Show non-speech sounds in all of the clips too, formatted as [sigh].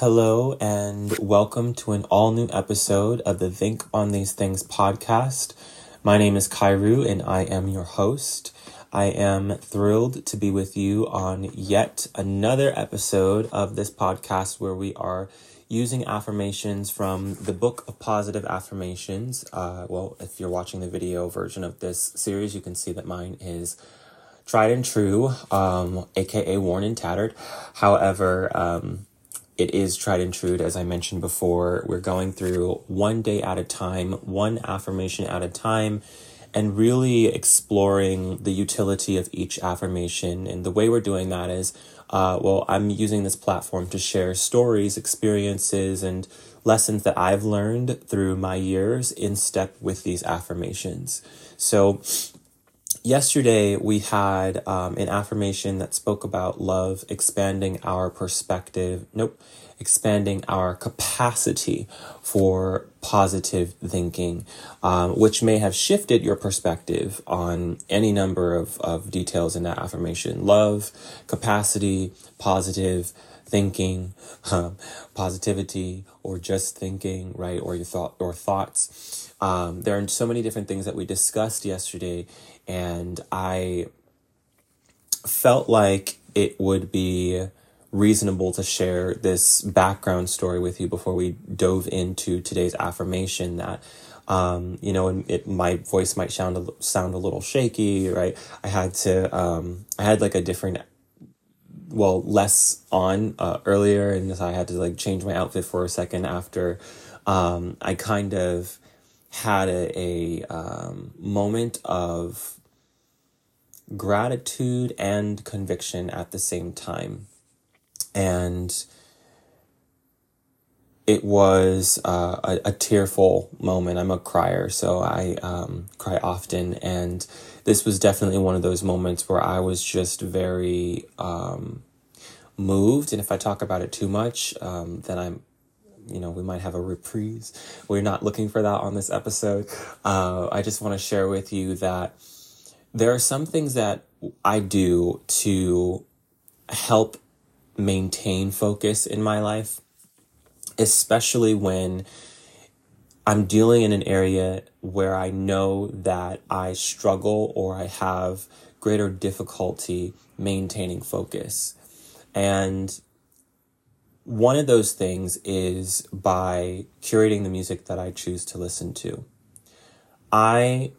Hello, and welcome to an all new episode of the Think on These Things podcast. My name is KIRU, and I am your host. I am thrilled to be with you on yet another episode of this podcast where we are using affirmations from the book of positive affirmations. Uh, well, if you're watching the video version of this series, you can see that mine is tried and true, um, aka worn and tattered. However, um, it is tried and true. As I mentioned before, we're going through one day at a time, one affirmation at a time, and really exploring the utility of each affirmation. And the way we're doing that is, uh, well, I'm using this platform to share stories, experiences, and lessons that I've learned through my years in step with these affirmations. So, yesterday we had um, an affirmation that spoke about love expanding our perspective nope expanding our capacity for positive thinking um, which may have shifted your perspective on any number of, of details in that affirmation. Love capacity positive thinking [laughs] um, positivity or just thinking right or your thought or thoughts. Um, there are so many different things that we discussed yesterday and I felt like it would be reasonable to share this background story with you before we dove into today's affirmation that um, you know, it, my voice might sound a, sound a little shaky, right? I had to, um, I had like a different, well, less on uh, earlier, and so I had to like change my outfit for a second after um, I kind of had a, a um, moment of gratitude and conviction at the same time. And it was uh, a, a, tearful moment. I'm a crier, so I um, cry often. And this was definitely one of those moments where I was just very um, moved. And if I talk about it too much, um, then I'm you know, we might have a reprise. We're not looking for that on this episode. Uh, I just want to share with you that there are some things that I do to help maintain focus in my life, especially when I'm dealing in an area where I know that I struggle or I have greater difficulty maintaining focus. And one of those things is by curating the music that I choose to listen to. I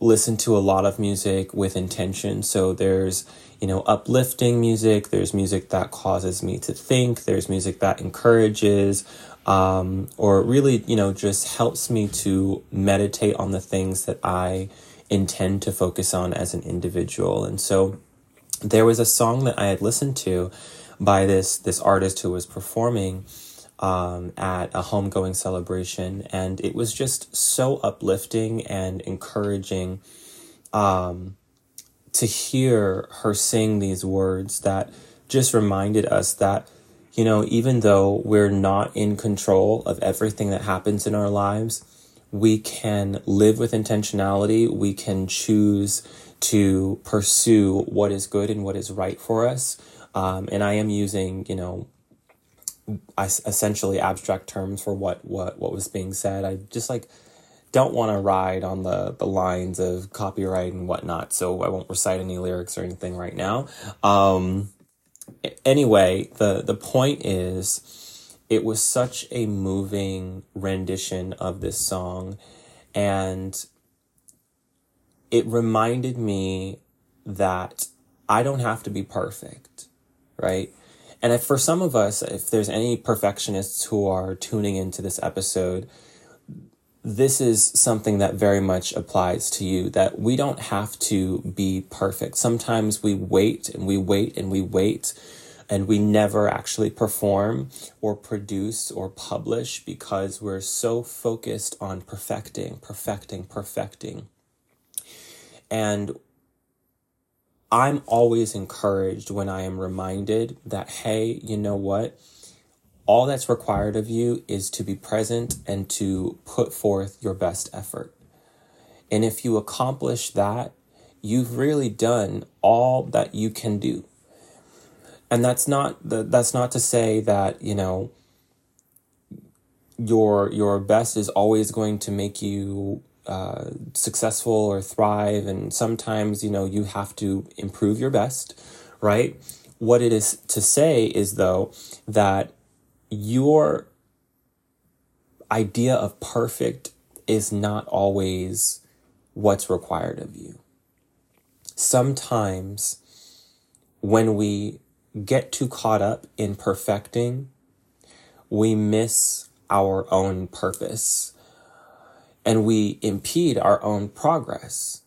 listen to a lot of music with intention. So there's, you know, uplifting music, there's music that causes me to think, there's music that encourages, um, or really, you know, just helps me to meditate on the things that I intend to focus on as an individual. And so there was a song that I had listened to by this this artist who was performing um, at a homegoing celebration, and it was just so uplifting and encouraging um, to hear her sing these words that just reminded us that you know even though we're not in control of everything that happens in our lives we can live with intentionality. We can choose to pursue what is good and what is right for us. Um, and i am using you know essentially abstract terms for what what what was being said. I just like don't want to ride on the the lines of copyright and whatnot, so I won't recite any lyrics or anything right now. Um, anyway, the the point is, it was such a moving rendition of this song, and it reminded me that I don't have to be perfect, right? And if for some of us, if there's any perfectionists who are tuning into this episode, this is something that very much applies to you that we don't have to be perfect. Sometimes we wait and we wait and we wait and we never actually perform or produce or publish because we're so focused on perfecting, perfecting, perfecting. And I'm always encouraged when I am reminded that, hey, you know what? All that's required of you is to be present and to put forth your best effort. And if you accomplish that, you've really done all that you can do. and that's not the, that's not to say that you know your your best is always going to make you uh, successful or thrive and sometimes you know you have to improve your best right? What it is to say is though that your idea of perfect is not always what's required of you. Sometimes when we get too caught up in perfecting, we miss our own purpose and we impede our own progress.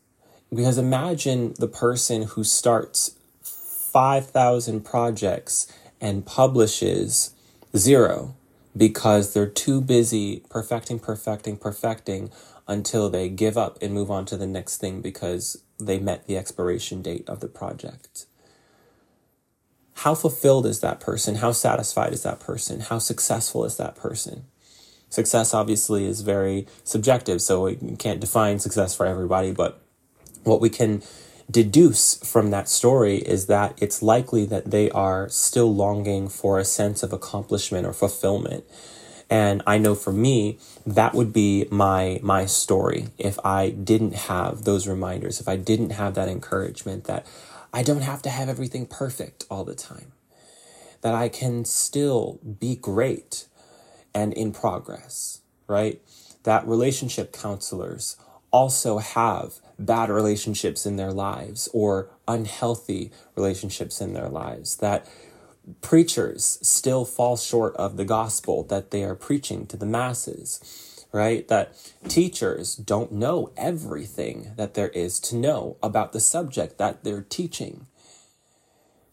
Because imagine the person who starts 5,000 projects and publishes zero because they're too busy perfecting, perfecting, perfecting until they give up and move on to the next thing because they met the expiration date of the project how fulfilled is that person? How satisfied is that person? How successful is that person? Success obviously is very subjective, so we can't define success for everybody, but what we can deduce from that story is that it's likely that they are still longing for a sense of accomplishment or fulfillment. And I know for me, that would be my my story if I didn't have those reminders, if I didn't have that encouragement that I don't have to have everything perfect all the time. That I can still be great and in progress, right? That relationship counselors also have bad relationships in their lives or unhealthy relationships in their lives. That preachers still fall short of the gospel that they are preaching to the masses right? That teachers don't know everything that there is to know about the subject that they're teaching.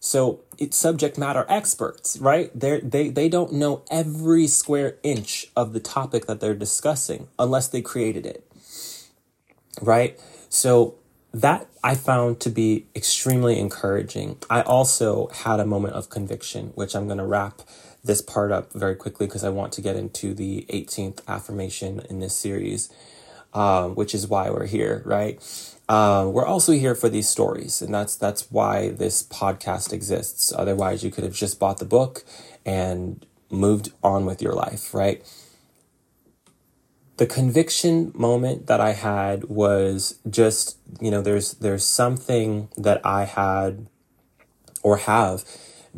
So it's subject matter experts, right? They're, they they don't know every square inch of the topic that they're discussing unless they created it, right? So that I found to be extremely encouraging. I also had a moment of conviction, which I'm going to wrap this part up very quickly because I want to get into the 18th affirmation in this series, um, which is why we're here, right? Uh, we're also here for these stories, and that's that's why this podcast exists. Otherwise, you could have just bought the book and moved on with your life, right? The conviction moment that I had was just, you know, there's there's something that I had or have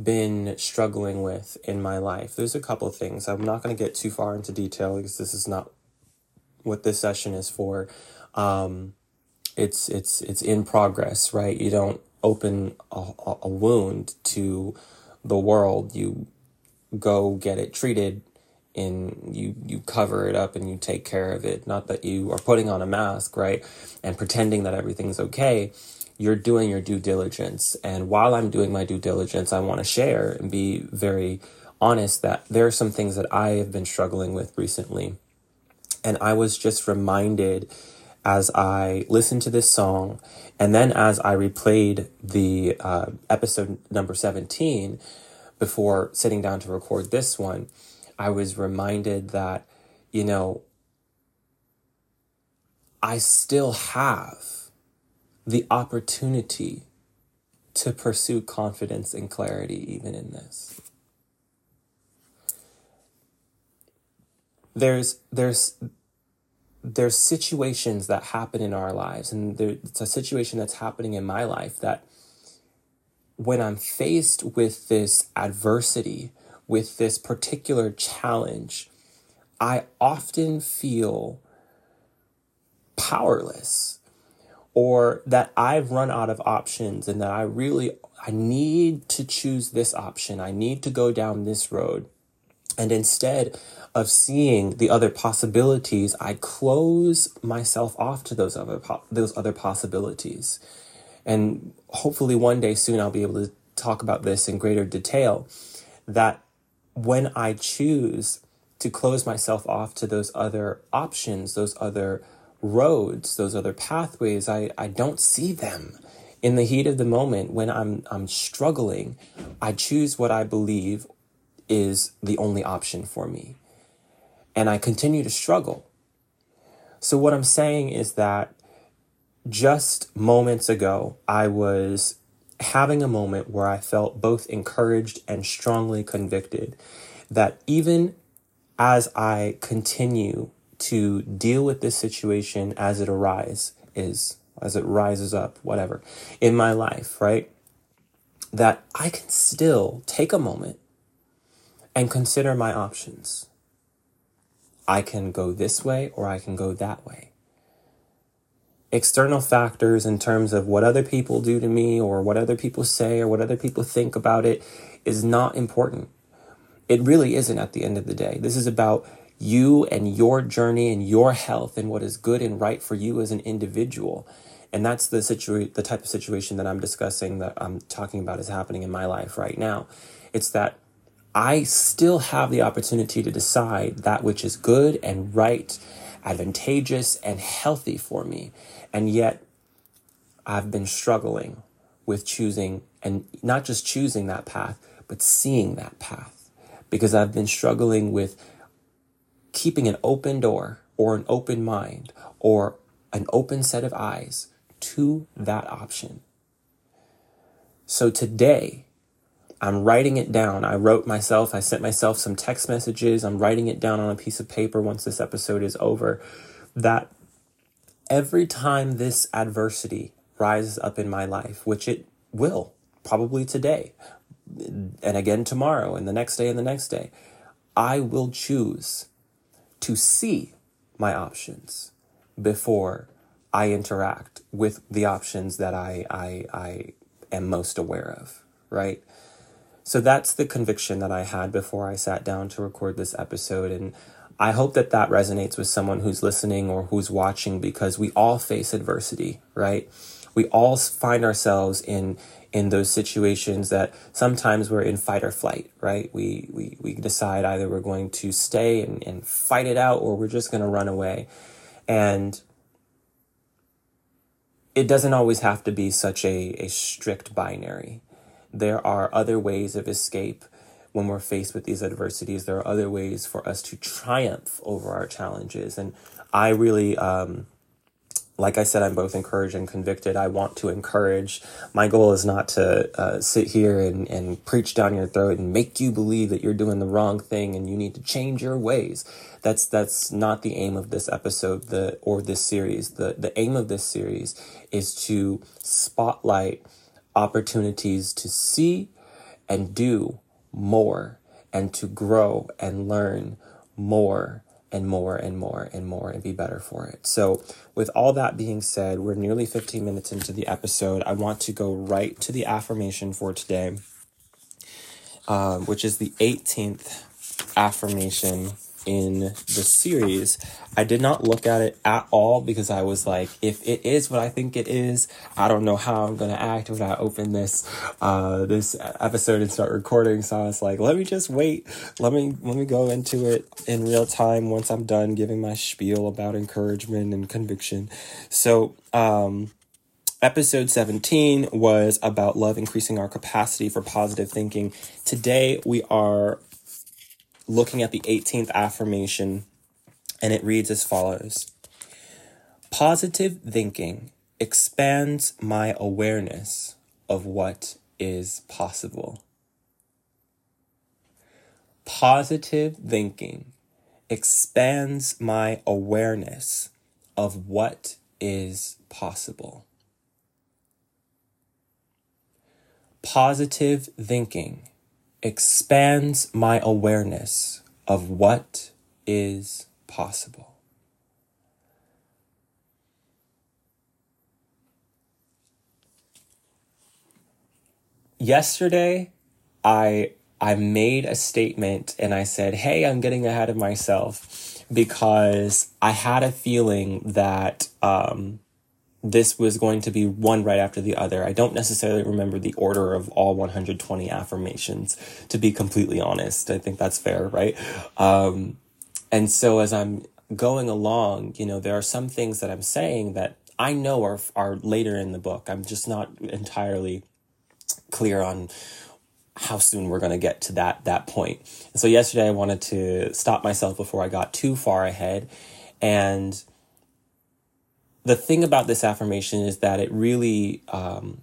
been struggling with in my life. There's a couple things. I'm not going to get too far into detail because this is not what this session is for. Um, it's it's it's in progress, right? You don't open a, a wound to the world. You go get it treated and you you cover it up and you take care of it not that you are putting on a mask right and pretending that everything's okay you're doing your due diligence. And while I'm doing my due diligence, I want to share and be very honest that there are some things that I have been struggling with recently. And I was just reminded as I listened to this song, and then as I replayed the uh, episode number 17 before sitting down to record this one, I was reminded that, you know, I still have the opportunity to pursue confidence and clarity even in this. There's there's there's situations that happen in our lives and there, it's a situation that's happening in my life that when I'm faced with this adversity, with this particular challenge, I often feel powerless or that I've run out of options and that I really I need to choose this option. I need to go down this road. And instead of seeing the other possibilities, I close myself off to those other po- those other possibilities. And hopefully one day soon I'll be able to talk about this in greater detail that when I choose to close myself off to those other options, those other roads, those other pathways, I, I don't see them. In the heat of the moment when I'm I'm struggling, I choose what I believe is the only option for me. And I continue to struggle. So what I'm saying is that just moments ago, I was having a moment where I felt both encouraged and strongly convicted that even as I continue to deal with this situation as it arises, is as it rises up, whatever, in my life, right? That I can still take a moment and consider my options. I can go this way or I can go that way. External factors in terms of what other people do to me or what other people say or what other people think about it is not important. It really isn't at the end of the day. This is about you and your journey and your health and what is good and right for you as an individual. And that's the situa- the type of situation that I'm discussing that I'm talking about is happening in my life right now. It's that I still have the opportunity to decide that which is good and right, advantageous and healthy for me. And yet I've been struggling with choosing and not just choosing that path, but seeing that path because I've been struggling with keeping an open door or an open mind or an open set of eyes to that option. So today, I'm writing it down. I wrote myself, I sent myself some text messages. I'm writing it down on a piece of paper once this episode is over. That every time this adversity rises up in my life, which it will, probably today, and again tomorrow, and the next day, and the next day, I will choose to see my options before I interact with the options that I, I, I am most aware of, right? So that's the conviction that I had before I sat down to record this episode. And I hope that that resonates with someone who's listening or who's watching because we all face adversity, right? We all find ourselves in in those situations that sometimes we're in fight or flight, right? We we we decide either we're going to stay and, and fight it out or we're just gonna run away. And it doesn't always have to be such a, a strict binary. There are other ways of escape when we're faced with these adversities. There are other ways for us to triumph over our challenges. And I really, um, like I said, I'm both encouraged and convicted. I want to encourage. My goal is not to uh, sit here and, and preach down your throat and make you believe that you're doing the wrong thing and you need to change your ways. That's that's not the aim of this episode, the or this series. The the aim of this series is to spotlight opportunities to see and do more and to grow and learn more and more and more and more and be better for it. So, with all that being said, we're nearly 15 minutes into the episode. I want to go right to the affirmation for today, um, which is the 18th affirmation in the series. I did not look at it at all because I was like, if it is what I think it is, I don't know how I'm gonna act when I open this uh, this episode and start recording. So I was like, let me just wait. Let me let me go into it in real time once I'm done giving my spiel about encouragement and conviction. So um Episode 17 was about love increasing our capacity for positive thinking. Today we are looking at the 18th affirmation, and it reads as follows Positive thinking expands my awareness of what is possible. Positive thinking expands my awareness of what is possible. Positive thinking expands my awareness of what is possible. Yesterday, I I made a statement and I said, "Hey, I'm getting ahead of myself because I had a feeling that um, this was going to be one right after the other. I don't necessarily remember the order of all 120 affirmations, to be completely honest. I think that's fair, right? Um, and so as I'm going along, you know, there are some things that I'm saying that I know are, are later in the book. I'm just not entirely clear on how soon we're going to get to that, that point. And so yesterday I wanted to stop myself before I got too far ahead and the thing about this affirmation is that it really um,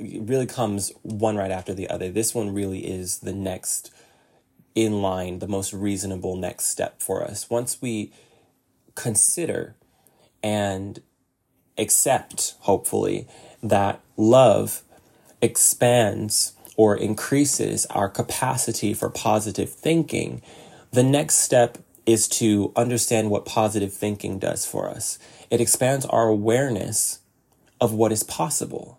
really comes one right after the other. This one really is the next in line, the most reasonable next step for us. Once we consider and accept, hopefully, that love expands or increases our capacity for positive thinking, the next step is to understand what positive thinking does for us. It expands our awareness of what is possible.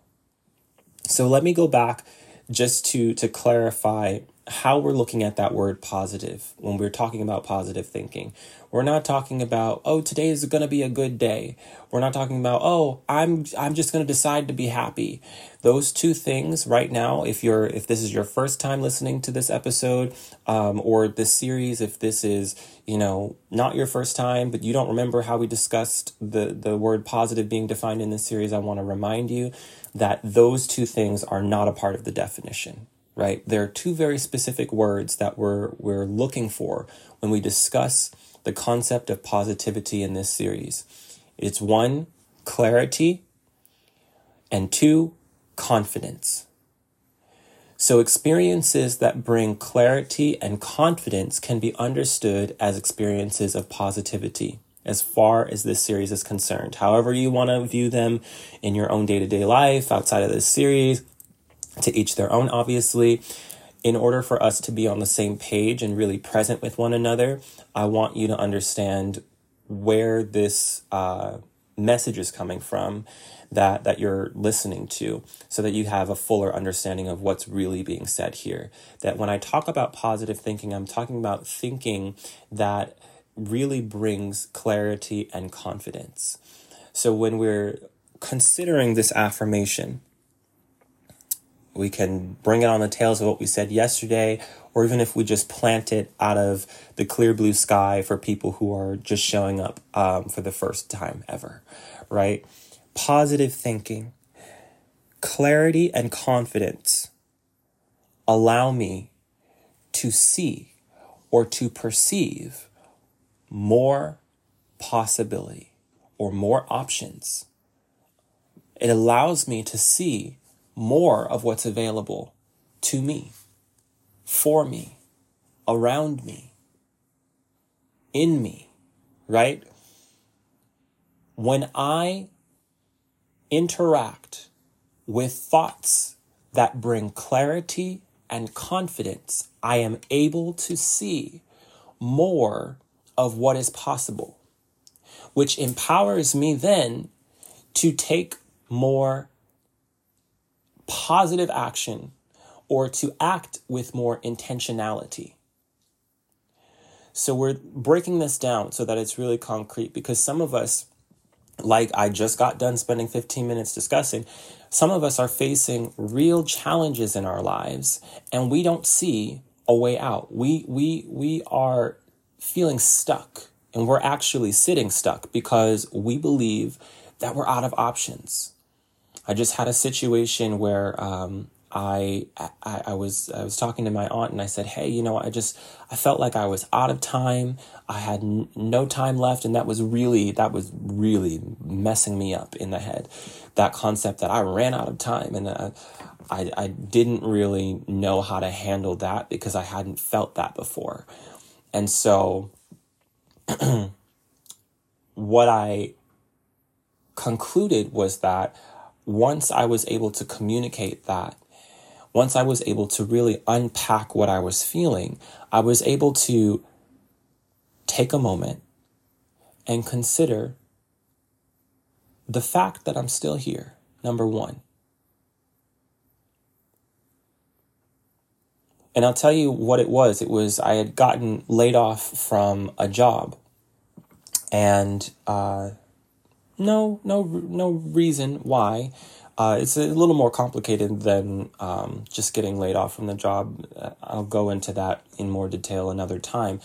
So let me go back just to to clarify how we're looking at that word positive when we're talking about positive thinking. We're not talking about, oh, today is going to be a good day. We're not talking about, oh, I'm I'm just going to decide to be happy. Those two things right now, if you're if this is your first time listening to this episode um, or this series, if this is you know not your first time, but you don't remember how we discussed the the word positive being defined in this series, I want to remind you that those two things are not a part of the definition right? There are two very specific words that we're, we're looking for when we discuss the concept of positivity in this series. It's one, clarity, and two, confidence. So, experiences that bring clarity and confidence can be understood as experiences of positivity as far as this series is concerned. However, you want to view them in your own day to day life outside of this series, to each their own, obviously. In order for us to be on the same page and really present with one another, I want you to understand where this uh, message is coming from that that you're listening to so that you have a fuller understanding of what's really being said here that when i talk about positive thinking i'm talking about thinking that really brings clarity and confidence so when we're considering this affirmation we can bring it on the tails of what we said yesterday, or even if we just plant it out of the clear blue sky for people who are just showing up um, for the first time ever, right? Positive thinking, clarity, and confidence allow me to see or to perceive more possibility or more options. It allows me to see more of what's available to me, for me, around me, in me, right? When I interact with thoughts that bring clarity and confidence, I am able to see more of what is possible, which empowers me then to take more positive action or to act with more intentionality. So we're breaking this down so that it's really concrete because some of us, like I just got done spending 15 minutes discussing, some of us are facing real challenges in our lives and we don't see a way out. We we we are feeling stuck and we're actually sitting stuck because we believe that we're out of options. I just had a situation where um, I, I, I was I was talking to my aunt and I said, "Hey, you know, I just I felt like I was out of time. I had n- no time left, and that was really that was really messing me up in the head. That concept that I ran out of time, and uh, I I didn't really know how to handle that because I hadn't felt that before, and so [clears throat] what I concluded was that once I was able to communicate that, once I was able to really unpack what I was feeling, I was able to take a moment and consider the fact that I'm still here, number one. And I'll tell you what it was. It was I had gotten laid off from a job. And uh, no, no, no reason why. Uh, it's a little more complicated than um, just getting laid off from the job. I'll go into that in more detail another time.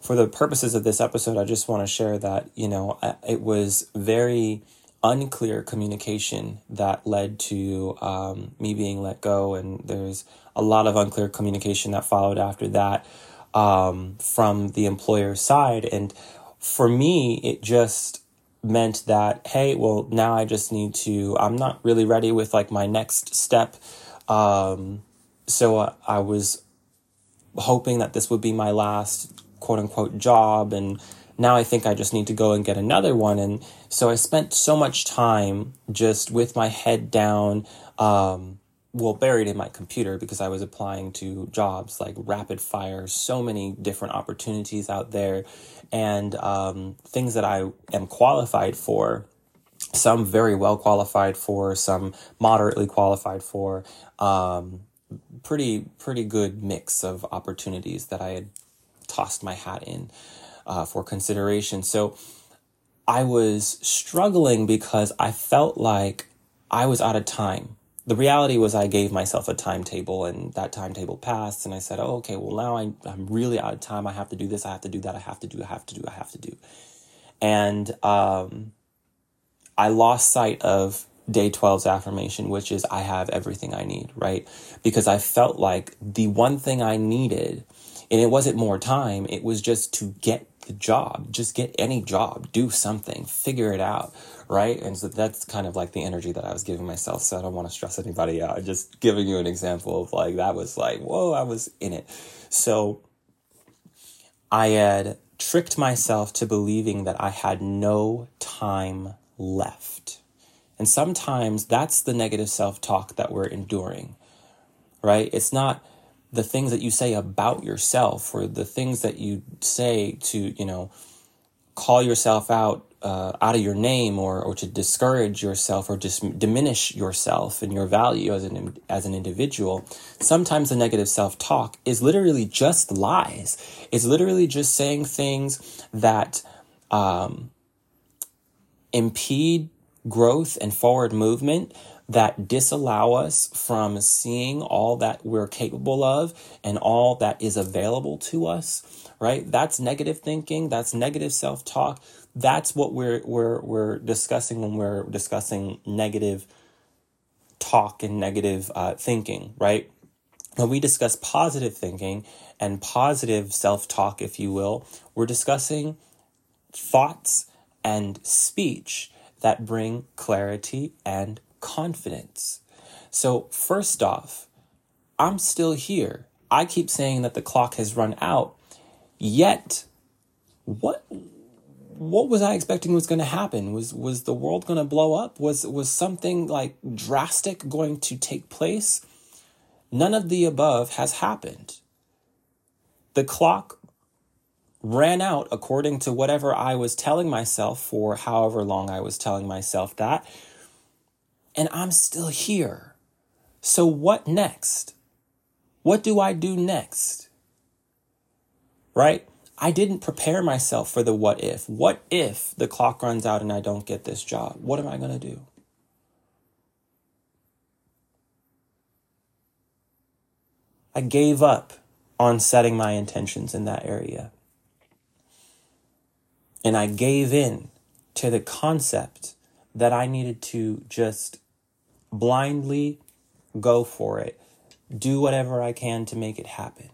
For the purposes of this episode, I just want to share that, you know, it was very unclear communication that led to um, me being let go. And there's a lot of unclear communication that followed after that um, from the employer's side. And for me, it just meant that, hey, well, now I just need to, I'm not really ready with like my next step. Um, so I, I was hoping that this would be my last quote unquote job. And now I think I just need to go and get another one. And so I spent so much time just with my head down, um, well, buried in my computer because I was applying to jobs like rapid fire, so many different opportunities out there, and um, things that I am qualified for. Some very well qualified for, some moderately qualified for. Um, pretty pretty good mix of opportunities that I had tossed my hat in uh, for consideration. So I was struggling because I felt like I was out of time the reality was I gave myself a timetable and that timetable passed and I said, oh, okay, well now I, I'm really out of time. I have to do this. I have to do that. I have to do, I have to do, I have to do. And, um, I lost sight of day 12's affirmation, which is I have everything I need, right? Because I felt like the one thing I needed, and it wasn't more time, it was just to get the job, just get any job, do something, figure it out, right? And so that's kind of like the energy that I was giving myself. So I don't want to stress anybody out. Just giving you an example of like that was like, whoa, I was in it. So I had tricked myself to believing that I had no time left. And sometimes that's the negative self talk that we're enduring, right? It's not the things that you say about yourself or the things that you say to, you know, call yourself out uh, out of your name or, or to discourage yourself or just diminish yourself and your value as an as an individual sometimes the negative self-talk is literally just lies. It's literally just saying things that um, impede growth and forward movement that disallow us from seeing all that we're capable of and all that is available to us, right? That's negative thinking, that's negative self-talk. That's what we're we're we're discussing when we're discussing negative talk and negative uh, thinking, right? When we discuss positive thinking and positive self-talk, if you will, we're discussing thoughts and speech that bring clarity and confidence. So, first off, I'm still here. I keep saying that the clock has run out. Yet, what what was I expecting was going to happen? Was was the world going to blow up? Was was something like drastic going to take place? None of the above has happened. The clock ran out according to whatever I was telling myself for however long I was telling myself that and I'm still here. So, what next? What do I do next? Right? I didn't prepare myself for the what if. What if the clock runs out and I don't get this job? What am I going to do? I gave up on setting my intentions in that area. And I gave in to the concept that I needed to just blindly go for it. Do whatever I can to make it happen.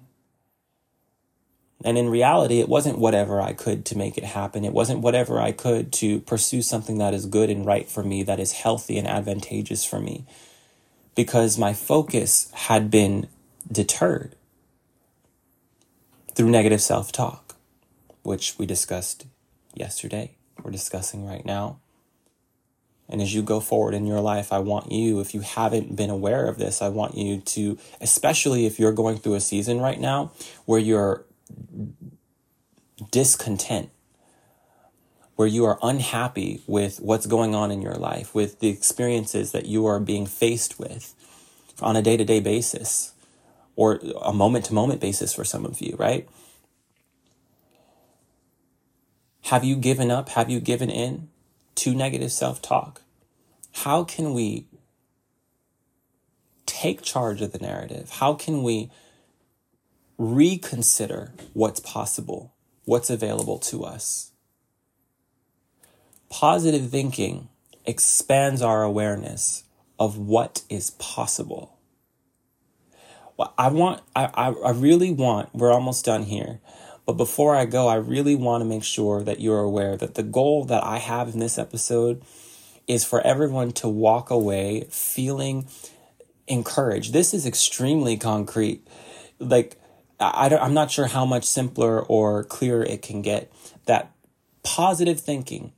And in reality, it wasn't whatever I could to make it happen. It wasn't whatever I could to pursue something that is good and right for me, that is healthy and advantageous for me. Because my focus had been deterred through negative self talk, which we discussed yesterday, we're discussing right now. And as you go forward in your life, I want you, if you haven't been aware of this, I want you to, especially if you're going through a season right now where you're discontent, where you are unhappy with what's going on in your life, with the experiences that you are being faced with on a day to day basis or a moment to moment basis for some of you, right? Have you given up? Have you given in to negative self talk? how can we take charge of the narrative? How can we reconsider what's possible, what's available to us? Positive thinking expands our awareness of what is possible. Well, I want, I, I, I really want, we're almost done here, But before I go, I really want to make sure that you're aware that the goal that I have in this episode is for everyone to walk away feeling encouraged. This is extremely concrete. Like, I don't, I'm not sure how much simpler or clearer it can get. That positive thinking,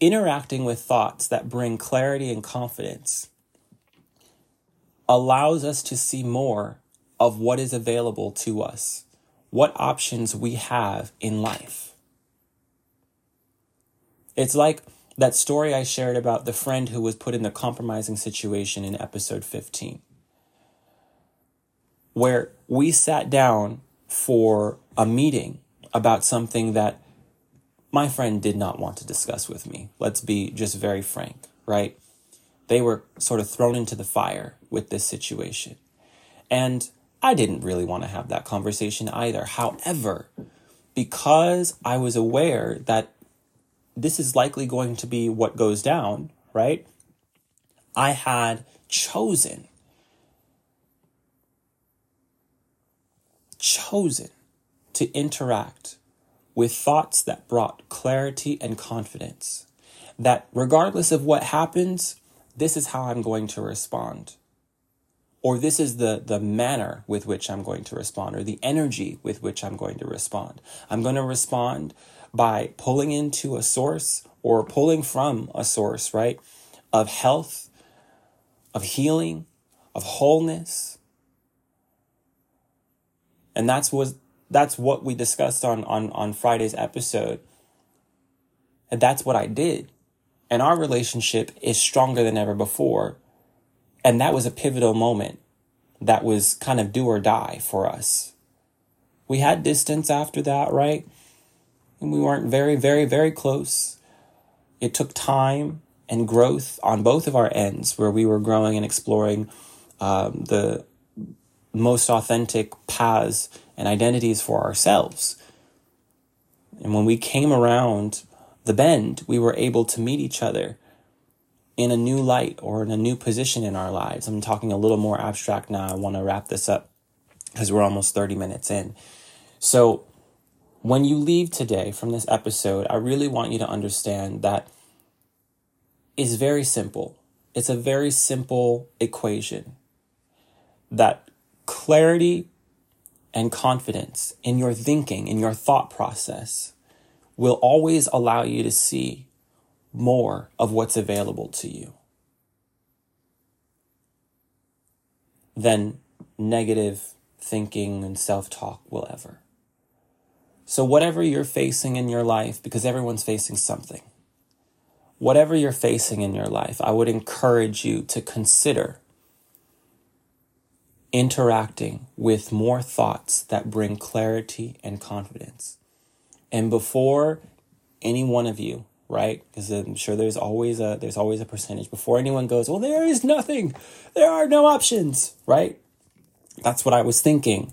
interacting with thoughts that bring clarity and confidence, allows us to see more of what is available to us, what options we have in life. It's like that story I shared about the friend who was put in the compromising situation in episode 15, where we sat down for a meeting about something that my friend did not want to discuss with me. Let's be just very frank, right? They were sort of thrown into the fire with this situation. And I didn't really want to have that conversation either. However, because I was aware that this is likely going to be what goes down, right? I had chosen, chosen to interact with thoughts that brought clarity and confidence. That regardless of what happens, this is how I'm going to respond. Or this is the, the manner with which I'm going to respond, or the energy with which I'm going to respond. I'm going to respond by pulling into a source or pulling from a source, right? Of health, of healing, of wholeness. And that's was that's what we discussed on, on, on Friday's episode. And that's what I did. And our relationship is stronger than ever before. And that was a pivotal moment that was kind of do or die for us. We had distance after that, right? And we weren't very, very, very close. It took time and growth on both of our ends where we were growing and exploring um, the most authentic paths and identities for ourselves. And when we came around the bend, we were able to meet each other in a new light or in a new position in our lives. I'm talking a little more abstract now. I want to wrap this up because we're almost 30 minutes in. So, when you leave today from this episode, I really want you to understand that it's very simple. It's a very simple equation that clarity and confidence in your thinking, in your thought process, will always allow you to see more of what's available to you than negative thinking and self talk will ever. So, whatever you're facing in your life, because everyone's facing something, whatever you're facing in your life, I would encourage you to consider interacting with more thoughts that bring clarity and confidence. And before any one of you, right? Because I'm sure there's always a there's always a percentage before anyone goes, well, there is nothing, there are no options, right? That's what I was thinking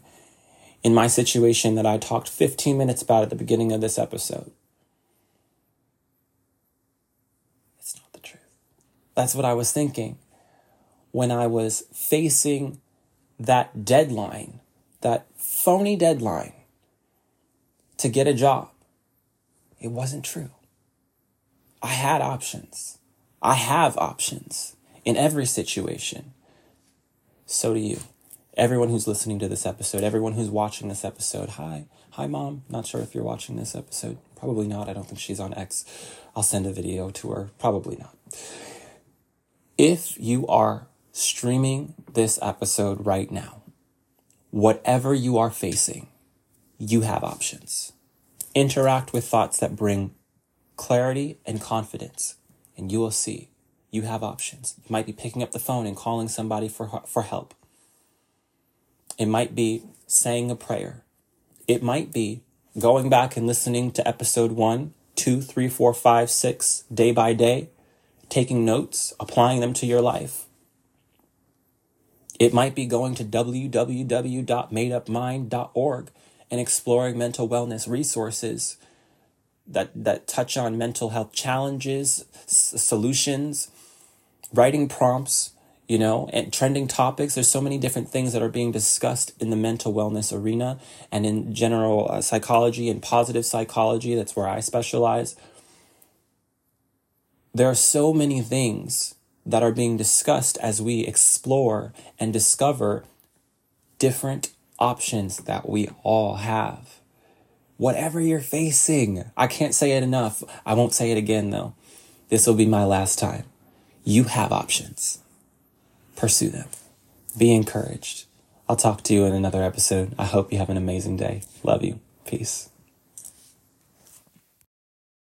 in my situation that I talked 15 minutes about at the beginning of this episode. It's not the truth. That's what I was thinking when I was facing that deadline, that phony deadline to get a job. It wasn't true. I had options. I have options in every situation. So do you everyone who's listening to this episode, everyone who's watching this episode. Hi, hi, mom. Not sure if you're watching this episode. Probably not. I don't think she's on X. I'll send a video to her. Probably not. If you are streaming this episode right now, whatever you are facing, you have options. Interact with thoughts that bring clarity and confidence, and you will see you have options. You might be picking up the phone and calling somebody for, for help. It might be saying a prayer. It might be going back and listening to episode one, two, three, four, five, six, day by day, taking notes, applying them to your life. It might be going to www.madeupmind.org and exploring mental wellness resources that, that touch on mental health challenges, s- solutions, writing prompts you know, and trending topics. There's so many different things that are being discussed in the mental wellness arena and in general uh, psychology and positive psychology. That's where I specialize. There are so many things that are being discussed as we explore and discover different options that we all have. Whatever you're facing, I can't say it enough. I won't say it again though. This will be my last time. You have options. Pursue them. Be encouraged. I'll talk to you in another episode. I hope you have an amazing day. Love you. Peace.